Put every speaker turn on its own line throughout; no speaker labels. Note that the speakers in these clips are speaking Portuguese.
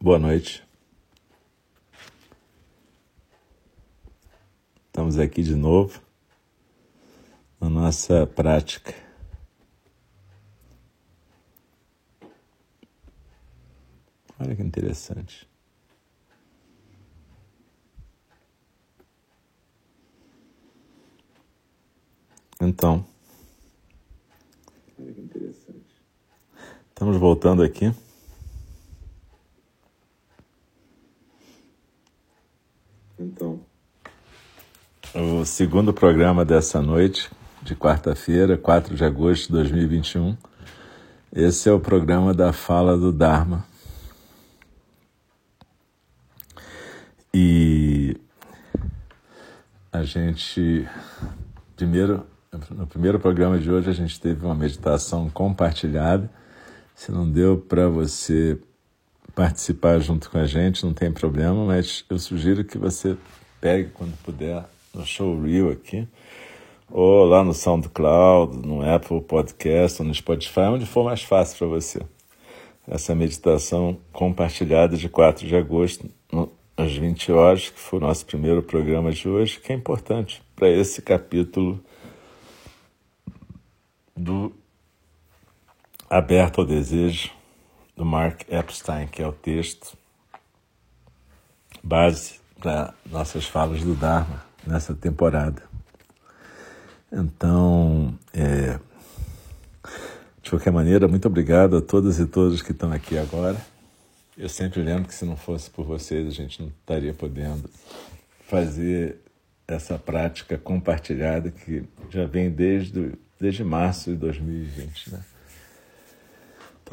Boa noite. Estamos aqui de novo na nossa prática. Olha que interessante. Então, olha que interessante. Estamos voltando aqui. Então, o segundo programa dessa noite, de quarta-feira, 4 de agosto de 2021. Esse é o programa da Fala do Dharma. E a gente, primeiro, no primeiro programa de hoje, a gente teve uma meditação compartilhada. Se não deu para você participar junto com a gente, não tem problema, mas eu sugiro que você pegue quando puder no showreel aqui, ou lá no SoundCloud, no Apple Podcast, ou no Spotify, onde for mais fácil para você. Essa meditação compartilhada de 4 de agosto, às 20 horas, que foi o nosso primeiro programa de hoje, que é importante para esse capítulo do Aberto ao Desejo do Mark Epstein, que é o texto base para nossas falas do Dharma nessa temporada. Então, é, de qualquer maneira, muito obrigado a todas e todos que estão aqui agora. Eu sempre lembro que se não fosse por vocês, a gente não estaria podendo fazer essa prática compartilhada que já vem desde, desde março de 2020. Né?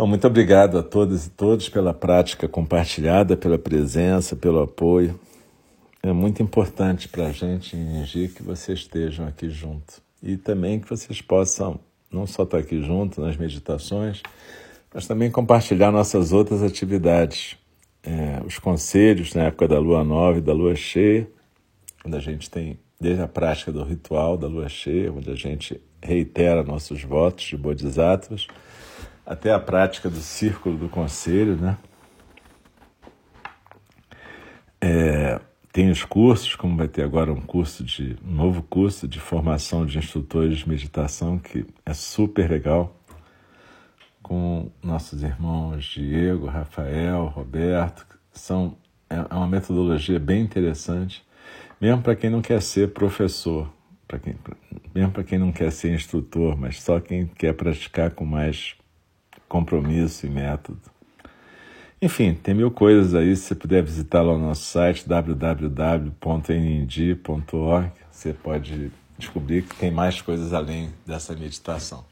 Muito obrigado a todas e todos pela prática compartilhada, pela presença, pelo apoio. É muito importante para a gente exigir que vocês estejam aqui junto e também que vocês possam não só estar aqui junto nas meditações, mas também compartilhar nossas outras atividades. É, os conselhos na época da lua nova e da lua cheia, onde a gente tem desde a prática do ritual da lua cheia, onde a gente reitera nossos votos de bodhisattvas até a prática do círculo do conselho, né? É, tem os cursos, como vai ter agora um curso de um novo curso de formação de instrutores de meditação que é super legal com nossos irmãos Diego, Rafael, Roberto, são é, é uma metodologia bem interessante, mesmo para quem não quer ser professor, para quem mesmo para quem não quer ser instrutor, mas só quem quer praticar com mais compromisso e método. Enfim, tem mil coisas aí. Se você puder visitar lá o nosso site www.nnd.org, você pode descobrir que tem mais coisas além dessa meditação.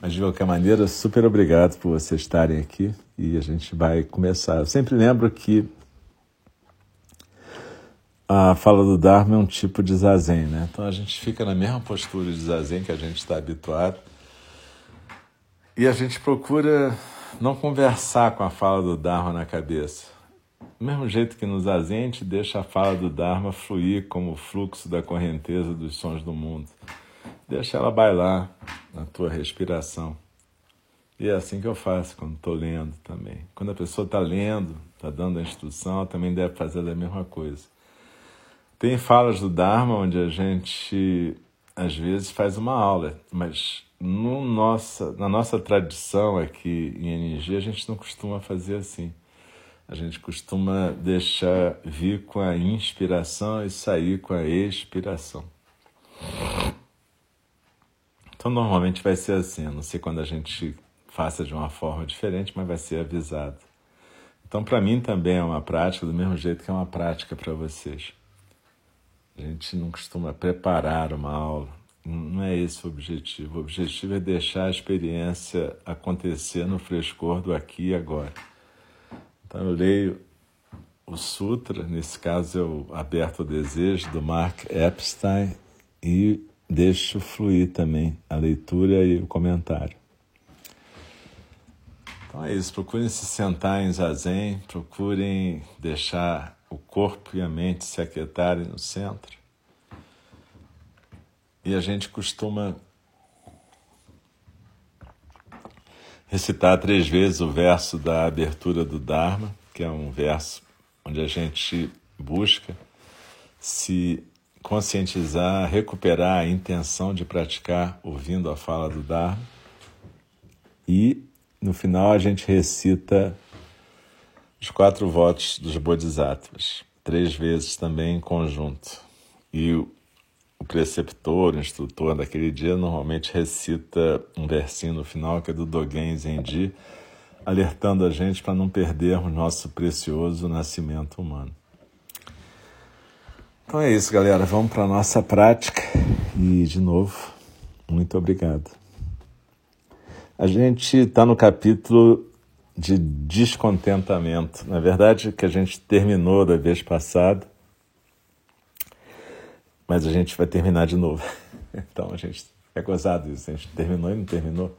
Mas de qualquer maneira, super obrigado por vocês estarem aqui e a gente vai começar. Eu sempre lembro que a fala do Dharma é um tipo de zazen, né? Então a gente fica na mesma postura de zazen que a gente está habituado e a gente procura não conversar com a fala do Dharma na cabeça. Do mesmo jeito que nos azente, deixa a fala do Dharma fluir como o fluxo da correnteza dos sons do mundo. Deixa ela bailar na tua respiração. E é assim que eu faço quando estou lendo também. Quando a pessoa está lendo, está dando a instrução, ela também deve fazer a mesma coisa. Tem falas do Dharma onde a gente, às vezes, faz uma aula, mas no nossa, na nossa tradição aqui em NG, a gente não costuma fazer assim. A gente costuma deixar vir com a inspiração e sair com a expiração. Então, normalmente vai ser assim. A não sei quando a gente faça de uma forma diferente, mas vai ser avisado. Então, para mim também é uma prática, do mesmo jeito que é uma prática para vocês. A gente não costuma preparar uma aula, não é esse o objetivo. O objetivo é deixar a experiência acontecer no frescor do aqui e agora. Então eu leio o Sutra, nesse caso é o Aberto ao Desejo, do Mark Epstein, e deixo fluir também a leitura e o comentário. Então é isso, procurem se sentar em zazen, procurem deixar o corpo e a mente se aquietarem no centro e a gente costuma recitar três vezes o verso da abertura do Dharma, que é um verso onde a gente busca se conscientizar, recuperar a intenção de praticar ouvindo a fala do Dharma. E no final a gente recita os quatro votos dos Bodhisattvas, três vezes também em conjunto. E o, preceptor, o instrutor daquele dia, normalmente recita um versinho no final que é do Dogen Zenji, alertando a gente para não perdermos nosso precioso nascimento humano. Então é isso, galera. Vamos para a nossa prática e, de novo, muito obrigado. A gente está no capítulo de descontentamento. Na verdade, que a gente terminou da vez passada, mas a gente vai terminar de novo. Então a gente é gozado isso. A gente terminou e não terminou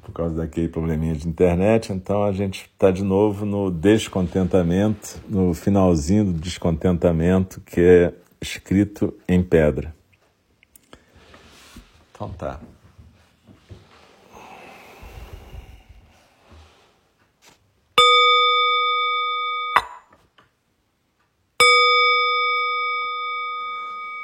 por causa daquele probleminha de internet. Então a gente está de novo no descontentamento, no finalzinho do descontentamento que é escrito em pedra. Então tá.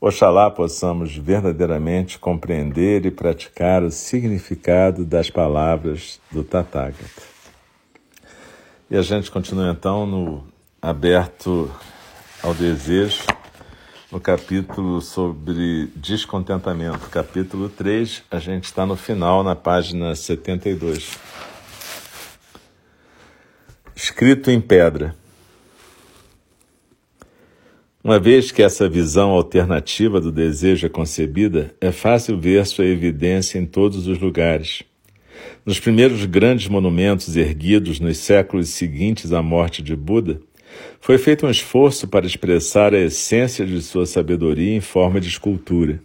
Oxalá possamos verdadeiramente compreender e praticar o significado das palavras do Tathagata. E a gente continua então no aberto ao desejo, no capítulo sobre descontentamento, capítulo 3, a gente está no final, na página 72. Escrito em pedra. Uma vez que essa visão alternativa do desejo é concebida, é fácil ver sua evidência em todos os lugares. Nos primeiros grandes monumentos erguidos nos séculos seguintes à morte de Buda, foi feito um esforço para expressar a essência de sua sabedoria em forma de escultura.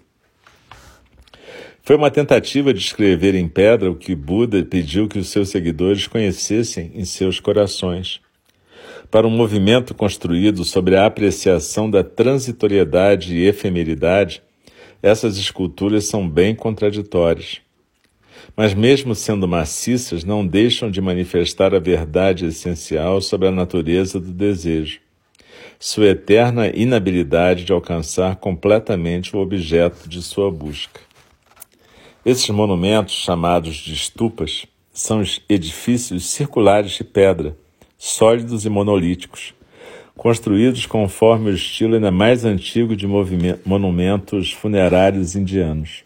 Foi uma tentativa de escrever em pedra o que Buda pediu que os seus seguidores conhecessem em seus corações para um movimento construído sobre a apreciação da transitoriedade e efemeridade, essas esculturas são bem contraditórias. Mas, mesmo sendo maciças, não deixam de manifestar a verdade essencial sobre a natureza do desejo, sua eterna inabilidade de alcançar completamente o objeto de sua busca. Esses monumentos, chamados de estupas, são edifícios circulares de pedra sólidos e monolíticos, construídos conforme o estilo ainda mais antigo de monumentos funerários indianos.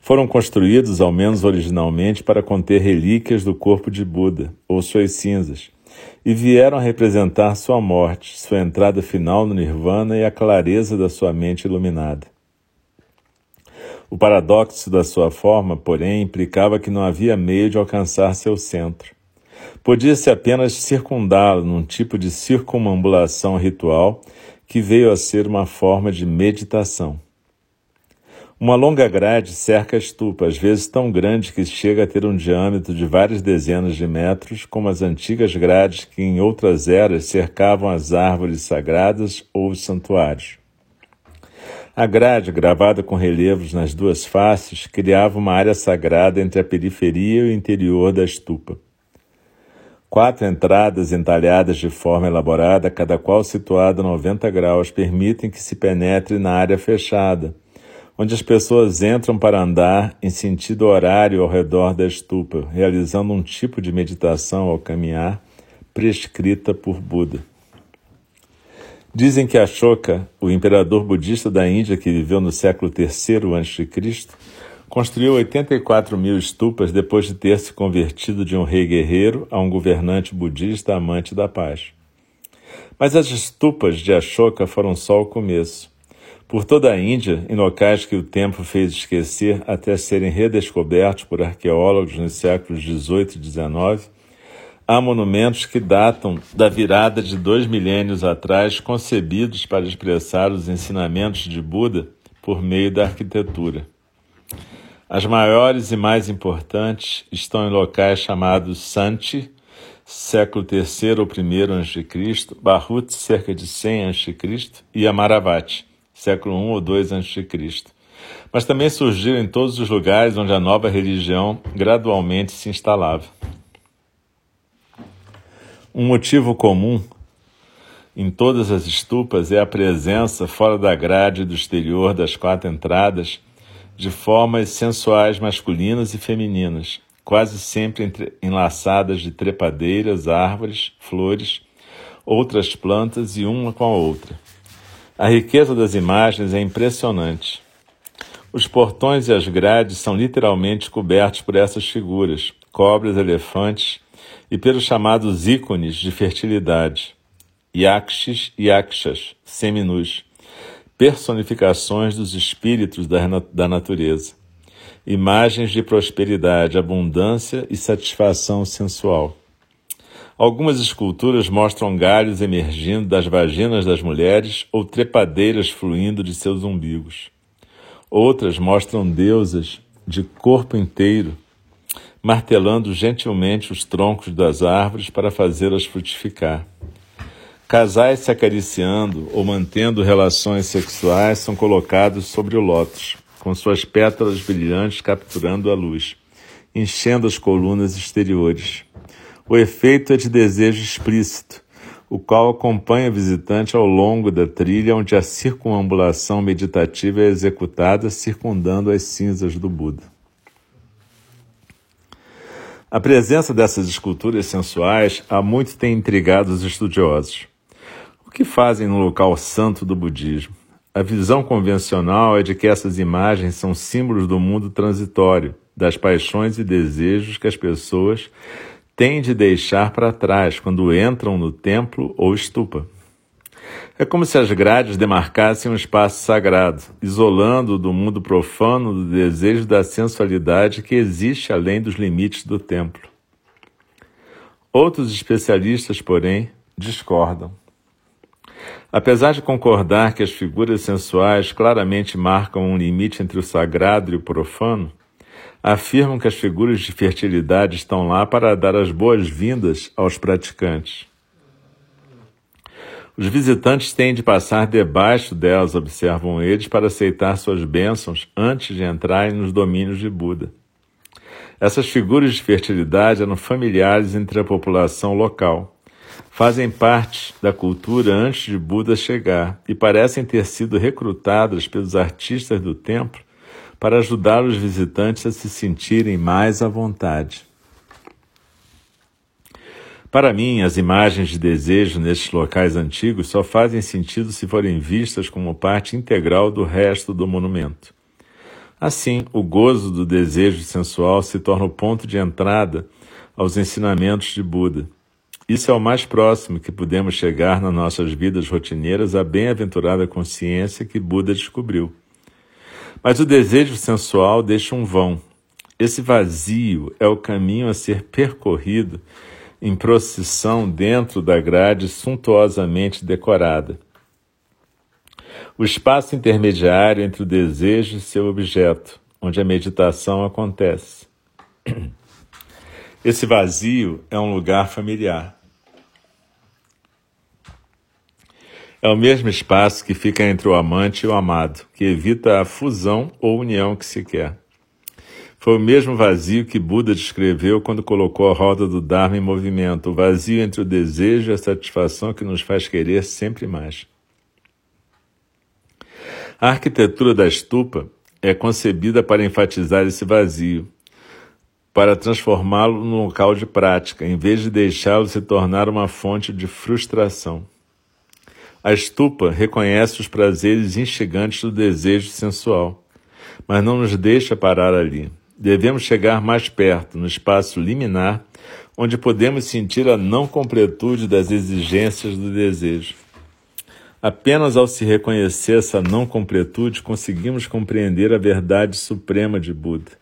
Foram construídos, ao menos originalmente, para conter relíquias do corpo de Buda ou suas cinzas, e vieram a representar sua morte, sua entrada final no Nirvana e a clareza da sua mente iluminada. O paradoxo da sua forma, porém, implicava que não havia meio de alcançar seu centro. Podia-se apenas circundá-lo num tipo de circumambulação ritual que veio a ser uma forma de meditação. Uma longa grade cerca a estupa, às vezes tão grande que chega a ter um diâmetro de várias dezenas de metros, como as antigas grades que em outras eras cercavam as árvores sagradas ou os santuários. A grade, gravada com relevos nas duas faces, criava uma área sagrada entre a periferia e o interior da estupa. Quatro entradas entalhadas de forma elaborada, cada qual situada a 90 graus, permitem que se penetre na área fechada, onde as pessoas entram para andar em sentido horário ao redor da estupa, realizando um tipo de meditação ao caminhar, prescrita por Buda. Dizem que Ashoka, o imperador budista da Índia que viveu no século III a.C., construiu 84 mil estupas depois de ter se convertido de um rei guerreiro a um governante budista amante da paz. Mas as estupas de Ashoka foram só o começo. Por toda a Índia, em locais que o tempo fez esquecer até serem redescobertos por arqueólogos nos séculos XVIII e XIX, há monumentos que datam da virada de dois milênios atrás, concebidos para expressar os ensinamentos de Buda por meio da arquitetura. As maiores e mais importantes estão em locais chamados Santi, século III ou I a.C., Barhut, cerca de 100 a.C., e Amaravati, século I ou II a.C. Mas também surgiram em todos os lugares onde a nova religião gradualmente se instalava. Um motivo comum em todas as estupas é a presença fora da grade do exterior das quatro entradas de formas sensuais masculinas e femininas, quase sempre entre, enlaçadas de trepadeiras, árvores, flores, outras plantas e uma com a outra. A riqueza das imagens é impressionante. Os portões e as grades são literalmente cobertos por essas figuras, cobras, elefantes e pelos chamados ícones de fertilidade, yakshis e yakshas, seminus, personificações dos espíritos da, natureza, imagens de prosperidade, abundância e satisfação sensual. Algumas esculturas mostram galhos emergindo das vaginas das mulheres ou trepadeiras fluindo de seus umbigos. Outras mostram deusas de corpo inteiro martelando gentilmente os troncos das árvores para fazê-las frutificar. Casais se acariciando ou mantendo relações sexuais são colocados sobre o lótus, com suas pétalas brilhantes capturando a luz, enchendo as colunas exteriores. O efeito é de desejo explícito, o qual acompanha o visitante ao longo da trilha onde a circunambulação meditativa é executada circundando as cinzas do Buda. A presença dessas esculturas sensuais há muito tem intrigado os estudiosos. O que fazem no local santo do budismo? A visão convencional é de que essas imagens são símbolos do mundo transitório, das paixões e desejos que as pessoas têm de deixar para trás quando entram no templo ou estupa. É como se as grades demarcassem um espaço sagrado, isolando-o do mundo profano do desejo da sensualidade que existe além dos limites do templo. Outros especialistas, porém, discordam. Apesar de concordar que as figuras sensuais claramente marcam um limite entre o sagrado e o profano, afirmam que as figuras de fertilidade estão lá para dar as boas-vindas aos praticantes. Os visitantes têm de passar debaixo delas, observam eles, para aceitar suas bênçãos antes de entrarem nos domínios de Buda. Essas figuras de fertilidade eram familiares entre a população local. Fazem parte da cultura antes de Buda chegar e parecem ter sido recrutadas pelos artistas do templo para ajudar os visitantes a se sentirem mais à vontade. Para mim, as imagens de desejo nestes locais antigos só fazem sentido se forem vistas como parte integral do resto do monumento. Assim, o gozo do desejo sensual se torna o ponto de entrada aos ensinamentos de Buda. Isso é o mais próximo que podemos chegar nas nossas vidas rotineiras à bem-aventurada consciência que Buda descobriu. Mas o desejo sensual deixa um vão. Esse vazio é o caminho a ser percorrido em procissão dentro da grade suntuosamente decorada. O espaço intermediário entre o desejo e seu objeto, onde a meditação acontece. Esse vazio é um lugar familiar. É o mesmo espaço que fica entre o amante e o amado, que evita a fusão ou união que se quer. Foi o mesmo vazio que Buda descreveu quando colocou a roda do Dharma em movimento, o vazio entre o desejo e a satisfação que nos faz querer sempre mais. A arquitetura da estupa é concebida para enfatizar esse vazio. para transformá-lo num local de prática, em vez de deixá-lo se tornar uma fonte de frustração. A estupa reconhece os prazeres instigantes do desejo sensual, mas não nos deixa parar ali. Devemos chegar mais perto, no espaço liminar, onde podemos sentir a não completude das exigências do desejo. Apenas ao se reconhecer essa não completude conseguimos compreender a verdade suprema de Buda.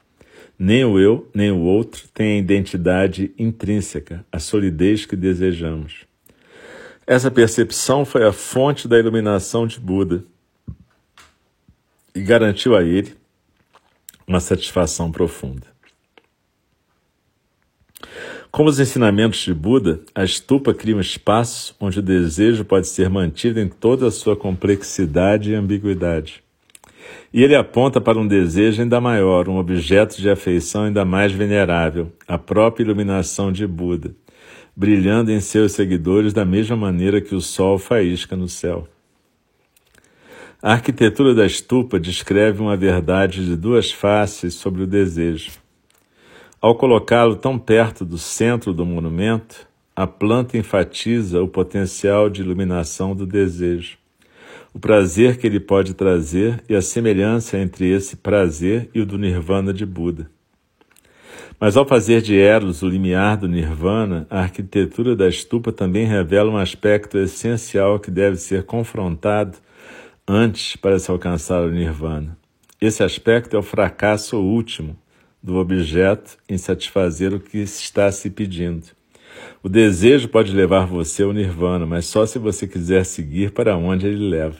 Nem o eu, nem o outro têm a identidade intrínseca, a solidez que desejamos. Essa percepção foi a fonte da iluminação de Buda e garantiu a ele uma satisfação profunda. Como os ensinamentos de Buda, a estupa cria um espaço onde o desejo pode ser mantido em toda a sua complexidade e ambiguidade. E ele aponta para um desejo ainda maior, um objeto de afeição ainda mais venerável, a própria iluminação de Buda, brilhando em seus seguidores da mesma maneira que o sol faísca no céu. A arquitetura da estupa descreve uma verdade de duas faces sobre o desejo. Ao colocá-lo tão perto do centro do monumento, a planta enfatiza o potencial de iluminação do desejo, o prazer que ele pode trazer e a semelhança entre esse prazer e o do Nirvana de Buda. Mas ao fazer de Eros o limiar do Nirvana, a arquitetura da estupa também revela um aspecto essencial que deve ser confrontado antes para se alcançar o Nirvana. Esse aspecto é o fracasso último do objeto em satisfazer o que está se pedindo. O desejo pode levar você ao nirvana, mas só se você quiser seguir para onde ele leva.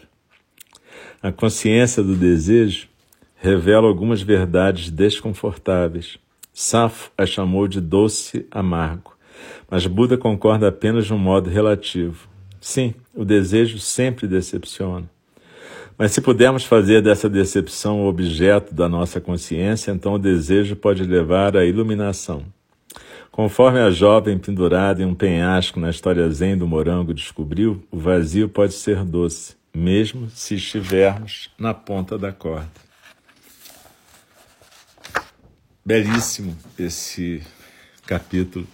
A consciência do desejo revela algumas verdades desconfortáveis. Safo a chamou de doce amargo, mas Buda concorda apenas de um modo relativo. Sim, o desejo sempre decepciona. Mas se pudermos fazer dessa decepção o objeto da nossa consciência, então o desejo pode levar à iluminação. Conforme a jovem pendurada em um penhasco na história zen do morango descobriu, o vazio pode ser doce, mesmo se estivermos na ponta da corda. Belíssimo esse capítulo.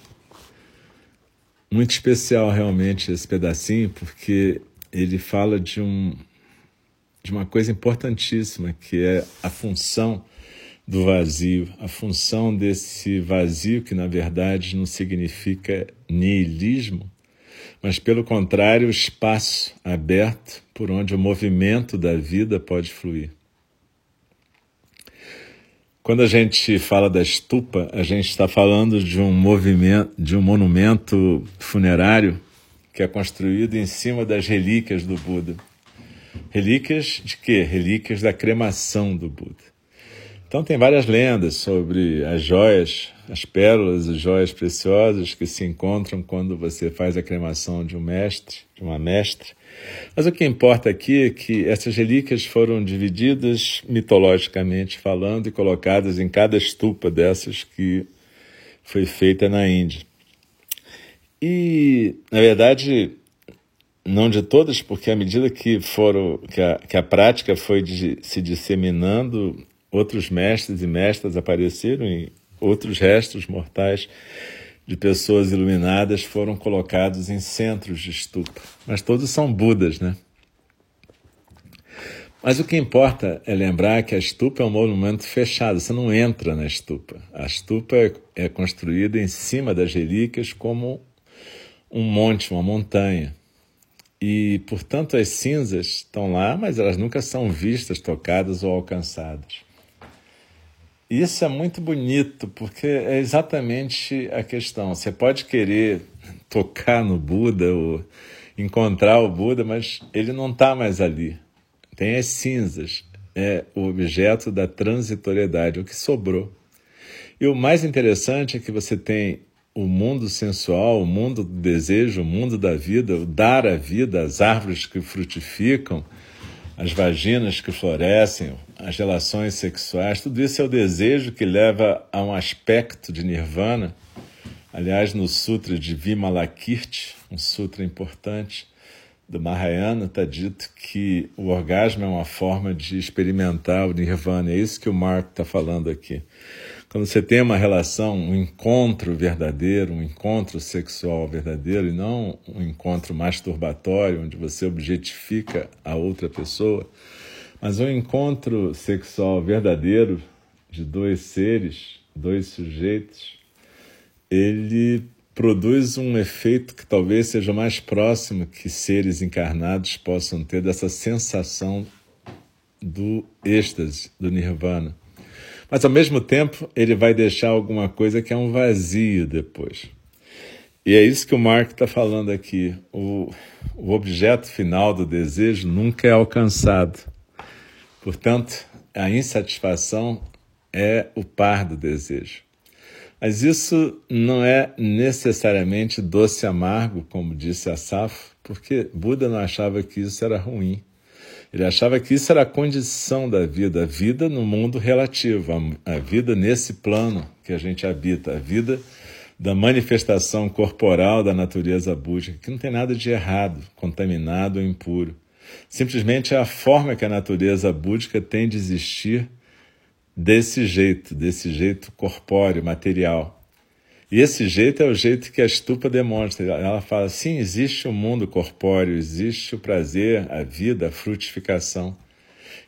Muito especial realmente esse pedacinho, porque ele fala de um, de uma coisa importantíssima, que é a função do vazio, a função desse vazio que na verdade não significa niilismo, mas pelo contrário, o espaço aberto por onde o movimento da vida pode fluir. Quando a gente fala da estupa, a gente está falando de um movimento, de um monumento funerário que é construído em cima das relíquias do Buda. Relíquias de quê? Relíquias da cremação do Buda. Então tem várias lendas sobre as joias, as pérolas, as joias preciosas que se encontram quando você faz a cremação de um mestre, de uma mestre. Mas o que importa aqui é que essas relíquias foram divididas mitologicamente falando e colocadas em cada estupa dessas que foi feita na Índia. E, na verdade, não de todas, porque à medida que foram que a, que a prática foi de, se disseminando, outros mestres e mestras apareceram e outros restos mortais de pessoas iluminadas foram colocados em centros de estupa. Mas todos são Budas, né? Mas o que importa é lembrar que a estupa é um monumento fechado, você não entra na estupa. A estupa é, construída em cima das relíquias como um monte, uma montanha. E, portanto, as cinzas estão lá, mas elas nunca são vistas, tocadas ou alcançadas. Isso é muito bonito, porque é exatamente a questão. Você pode querer tocar no Buda ou encontrar o Buda, mas ele não está mais ali. Tem as cinzas, é o objeto da transitoriedade, o que sobrou. E o mais interessante é que você tem o mundo sensual, o mundo do desejo, o mundo da vida, o dar a vida, as árvores que frutificam, as vaginas que florescem, as relações sexuais, tudo isso é o desejo que leva a um aspecto de nirvana. Aliás, no Sutra de Vimalakirti, um sutra importante do Mahayana, está dito que o orgasmo é uma forma de experimentar o nirvana. É isso que o Marco está falando aqui. Quando você tem uma relação, um encontro verdadeiro, um encontro sexual verdadeiro e não um encontro masturbatório, onde você objetifica a outra pessoa, mas um encontro sexual verdadeiro de dois seres, dois sujeitos, ele produz um efeito que talvez seja mais próximo que seres encarnados possam ter dessa sensação do êxtase, do nirvana. Mas ao mesmo tempo, ele vai deixar alguma coisa que é um vazio depois. E é isso que o Mark está falando aqui. O, o objeto final do desejo nunca é alcançado. Portanto, a insatisfação é o par do desejo. Mas isso não é necessariamente doce amargo, como disse Asaf, porque Buda não achava que isso era ruim. Ele achava que isso era a condição da vida, a vida no mundo relativo, a, vida nesse plano que a gente habita, a vida da manifestação corporal da natureza búdica, que não tem nada de errado, contaminado ou impuro. Simplesmente é a forma que a natureza búdica tem de existir desse jeito, desse jeito corpóreo, material. E esse jeito é o jeito que a estupa demonstra. Ela fala: sim, existe o mundo corpóreo, existe o prazer, a vida, a frutificação.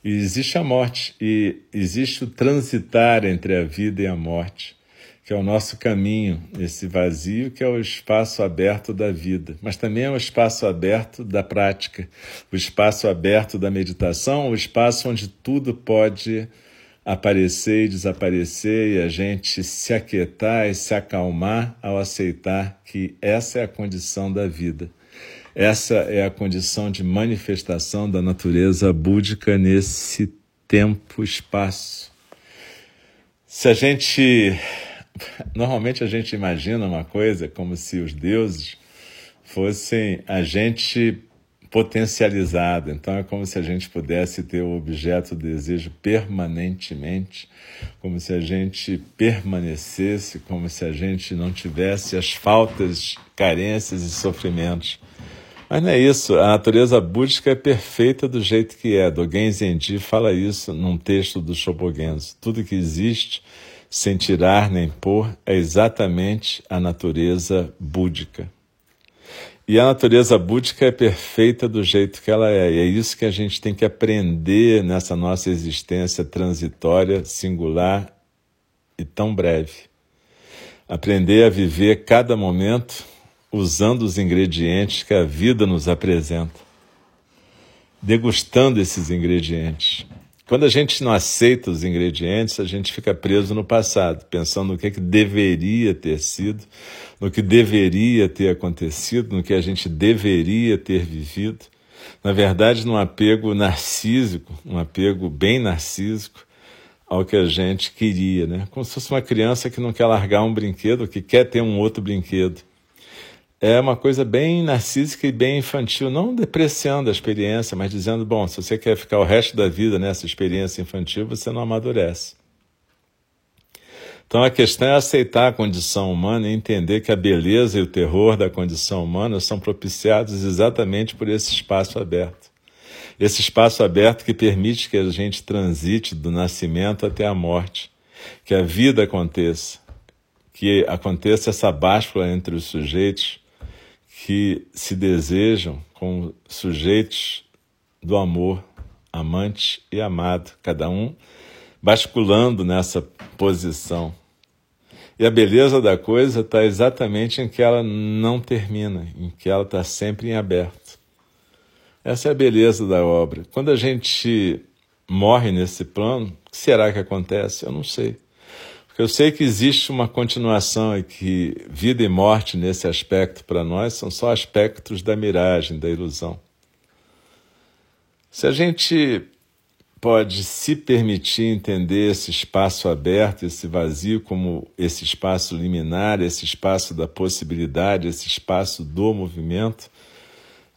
E existe a morte, e existe o transitar entre a vida e a morte, que é o nosso caminho, esse vazio que é o espaço aberto da vida, mas também é o espaço aberto da prática, o espaço aberto da meditação, o espaço onde tudo pode aparecer e desaparecer e a gente se aquietar e se acalmar ao aceitar que essa é a condição da vida. Essa é a condição de manifestação da natureza búdica nesse tempo-espaço. Se a gente. Normalmente a gente imagina uma coisa como se os deuses fossem a gente potencializada. Então é como se a gente pudesse ter o objeto do desejo permanentemente, como se a gente permanecesse, como se a gente não tivesse as faltas, carências e sofrimentos. Mas não é isso. A natureza búdica é perfeita do jeito que é. Dogen Zenji fala isso num texto do Shobogenzo. Tudo que existe, sem tirar nem pôr, é exatamente a natureza búdica. E a natureza búdica é perfeita do jeito que ela é. E é isso que a gente tem que aprender nessa nossa existência transitória, singular e tão breve. Aprender a viver cada momento usando os ingredientes que a vida nos apresenta, degustando esses ingredientes. Quando a gente não aceita os ingredientes, a gente fica preso no passado, pensando no que, é que deveria ter sido, no que deveria ter acontecido, no que a gente deveria ter vivido. Na verdade, num apego narcísico, um apego bem narcísico ao que a gente queria, né? Como se fosse uma criança que não quer largar um brinquedo, que quer ter um outro brinquedo é uma coisa bem narcísica e bem infantil, não depreciando a experiência, mas dizendo, bom, se você quer ficar o resto da vida nessa experiência infantil, você não amadurece. Então a questão é aceitar a condição humana e entender que a beleza e o terror da condição humana são propiciados exatamente por esse espaço aberto. Esse espaço aberto que permite que a gente transite do nascimento até a morte, que a vida aconteça, que aconteça essa báscula entre os sujeitos que se desejam como sujeitos do amor, amante e amado, cada um basculando nessa posição. E a beleza da coisa está exatamente em que ela não termina, em que ela está sempre em aberto. Essa é a beleza da obra. Quando a gente morre nesse plano, o que será que acontece? Eu não sei. Eu sei que existe uma continuação e que vida e morte nesse aspecto para nós são só aspectos da miragem, da ilusão. Se a gente pode se permitir entender esse espaço aberto, esse vazio, como esse espaço liminar, esse espaço da possibilidade, esse espaço do movimento,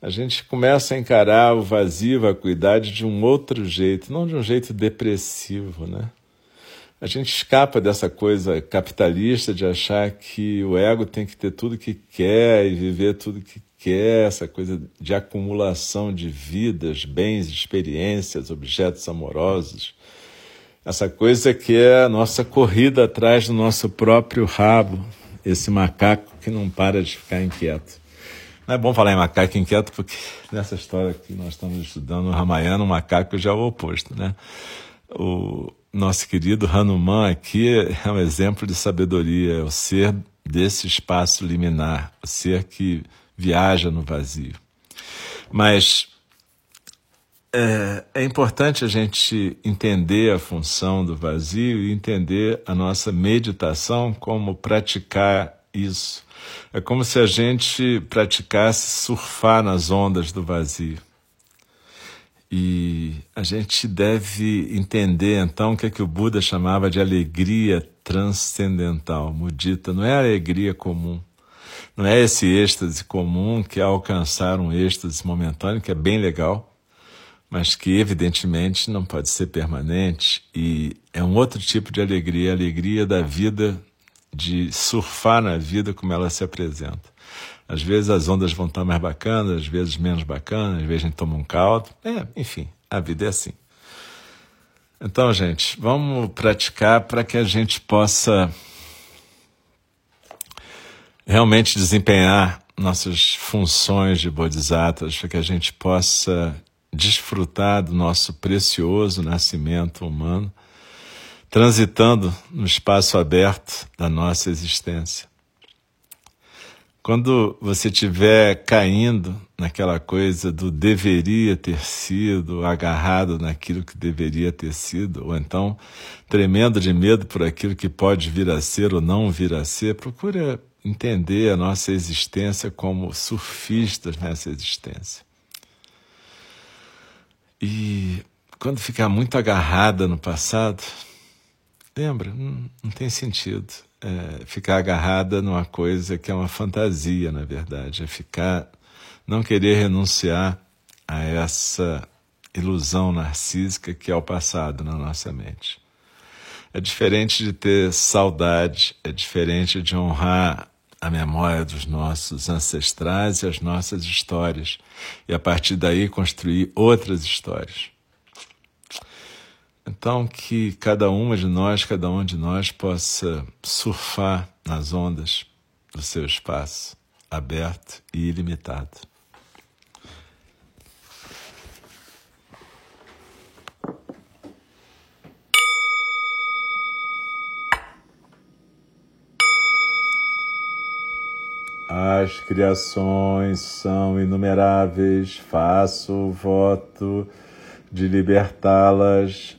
a gente começa a encarar o vazio, a vacuidade de um outro jeito, não de um jeito depressivo, né? A gente escapa dessa coisa capitalista de achar que o ego tem que ter tudo que quer e viver tudo que quer, essa coisa de acumulação de vidas, bens, experiências, objetos amorosos. essa coisa que é a nossa corrida atrás do nosso próprio rabo, esse macaco que não para de ficar inquieto. Não é bom falar em macaco inquieto porque nessa história que nós estamos estudando no Ramayana, o macaco já é o oposto, né? O nosso querido Hanuman aqui é um exemplo de sabedoria, é o ser desse espaço liminar, o ser que viaja no vazio. Mas é, é, importante a gente entender a função do vazio e entender a nossa meditação como praticar isso. É como se a gente praticasse surfar nas ondas do vazio. E a gente deve entender então o que, é que o Buda chamava de alegria transcendental. Mudita não é alegria comum. Não é esse êxtase comum que é alcançar um êxtase momentâneo, que é bem legal, mas que evidentemente não pode ser permanente e é um outro tipo de alegria, a alegria da vida, de surfar na vida como ela se apresenta. Às vezes as ondas vão estar mais bacanas, às vezes menos bacanas, às vezes a gente toma um caldo. É, enfim, a vida é assim. Então, gente, vamos praticar para que a gente possa realmente desempenhar nossas funções de bodhisattvas, para que a gente possa desfrutar do nosso precioso nascimento humano, transitando no espaço aberto da nossa existência. Quando você estiver caindo naquela coisa do deveria ter sido, agarrado naquilo que deveria ter sido, ou então tremendo de medo por aquilo que pode vir a ser ou não vir a ser, procure entender a nossa existência como surfistas nessa existência. E quando ficar muito agarrada no passado, lembra, não, não tem sentido é, ficar agarrada numa coisa que é uma fantasia, na verdade, é ficar, não querer renunciar a essa ilusão narcísica que é o passado na nossa mente. É diferente de ter saudade, é diferente de honrar a memória dos nossos ancestrais e as nossas histórias, e a partir daí construir outras histórias. Então, que cada uma de nós, cada um de nós possa surfar nas ondas do seu espaço, aberto e ilimitado. As criações são inumeráveis, faço o voto de libertá-las.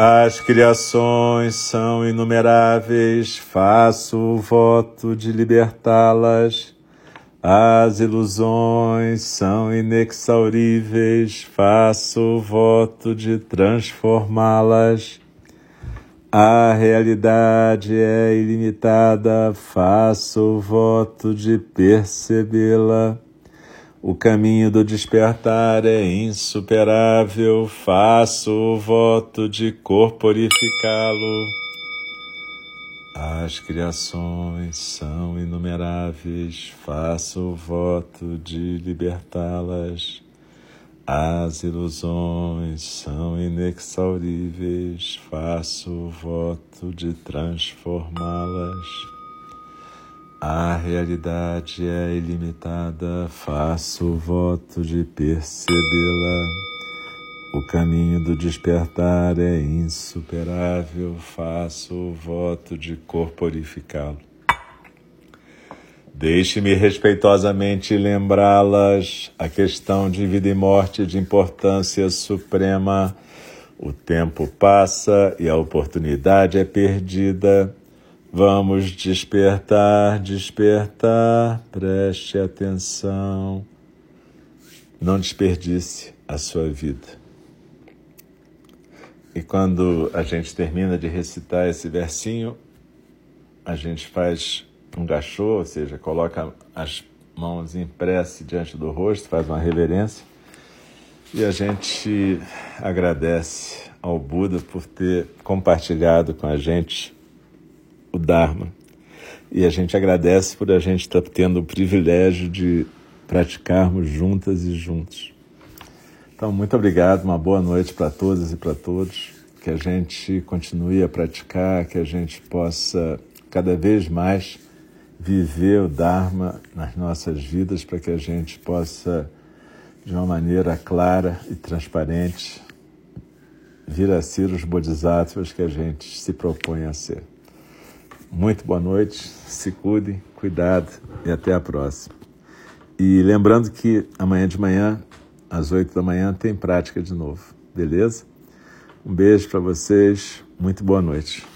As criações são inumeráveis, faço o voto de libertá-las. As ilusões são inexauríveis, faço o voto de transformá-las. A realidade é ilimitada, faço o voto de percebê-la. O caminho do despertar é insuperável, faço o voto de corporificá-lo. As criações são inumeráveis, faço o voto de libertá-las. As ilusões são inexauríveis, faço o voto de transformá-las. A realidade é ilimitada, faço o voto de percebê-la. O caminho do despertar é insuperável, faço o voto de corporificá-lo. Deixe-me respeitosamente lembrá-las a questão de vida e morte de importância suprema. O tempo passa e a oportunidade é perdida. Vamos despertar, despertar, preste atenção. Não desperdice a sua vida. E quando a gente termina de recitar esse versinho, a gente faz um gachô, ou seja, coloca as mãos em prece diante do rosto, faz uma reverência. E a gente agradece ao Buda por ter compartilhado com a gente o Dharma. E a gente agradece por a gente estar tendo o privilégio de praticarmos juntas e juntos. Então, muito obrigado, uma boa noite para todas e para todos. Que a gente continue a praticar, que a gente possa cada vez mais viver o Dharma nas nossas vidas, para que a gente possa, de uma maneira clara e transparente, vir a ser os bodhisattvas que a gente se propõe a ser. Muito boa noite, se cuidem, cuidado e até a próxima. E lembrando que amanhã de manhã, às oito da manhã, tem prática de novo, beleza? Um beijo para vocês, muito boa noite.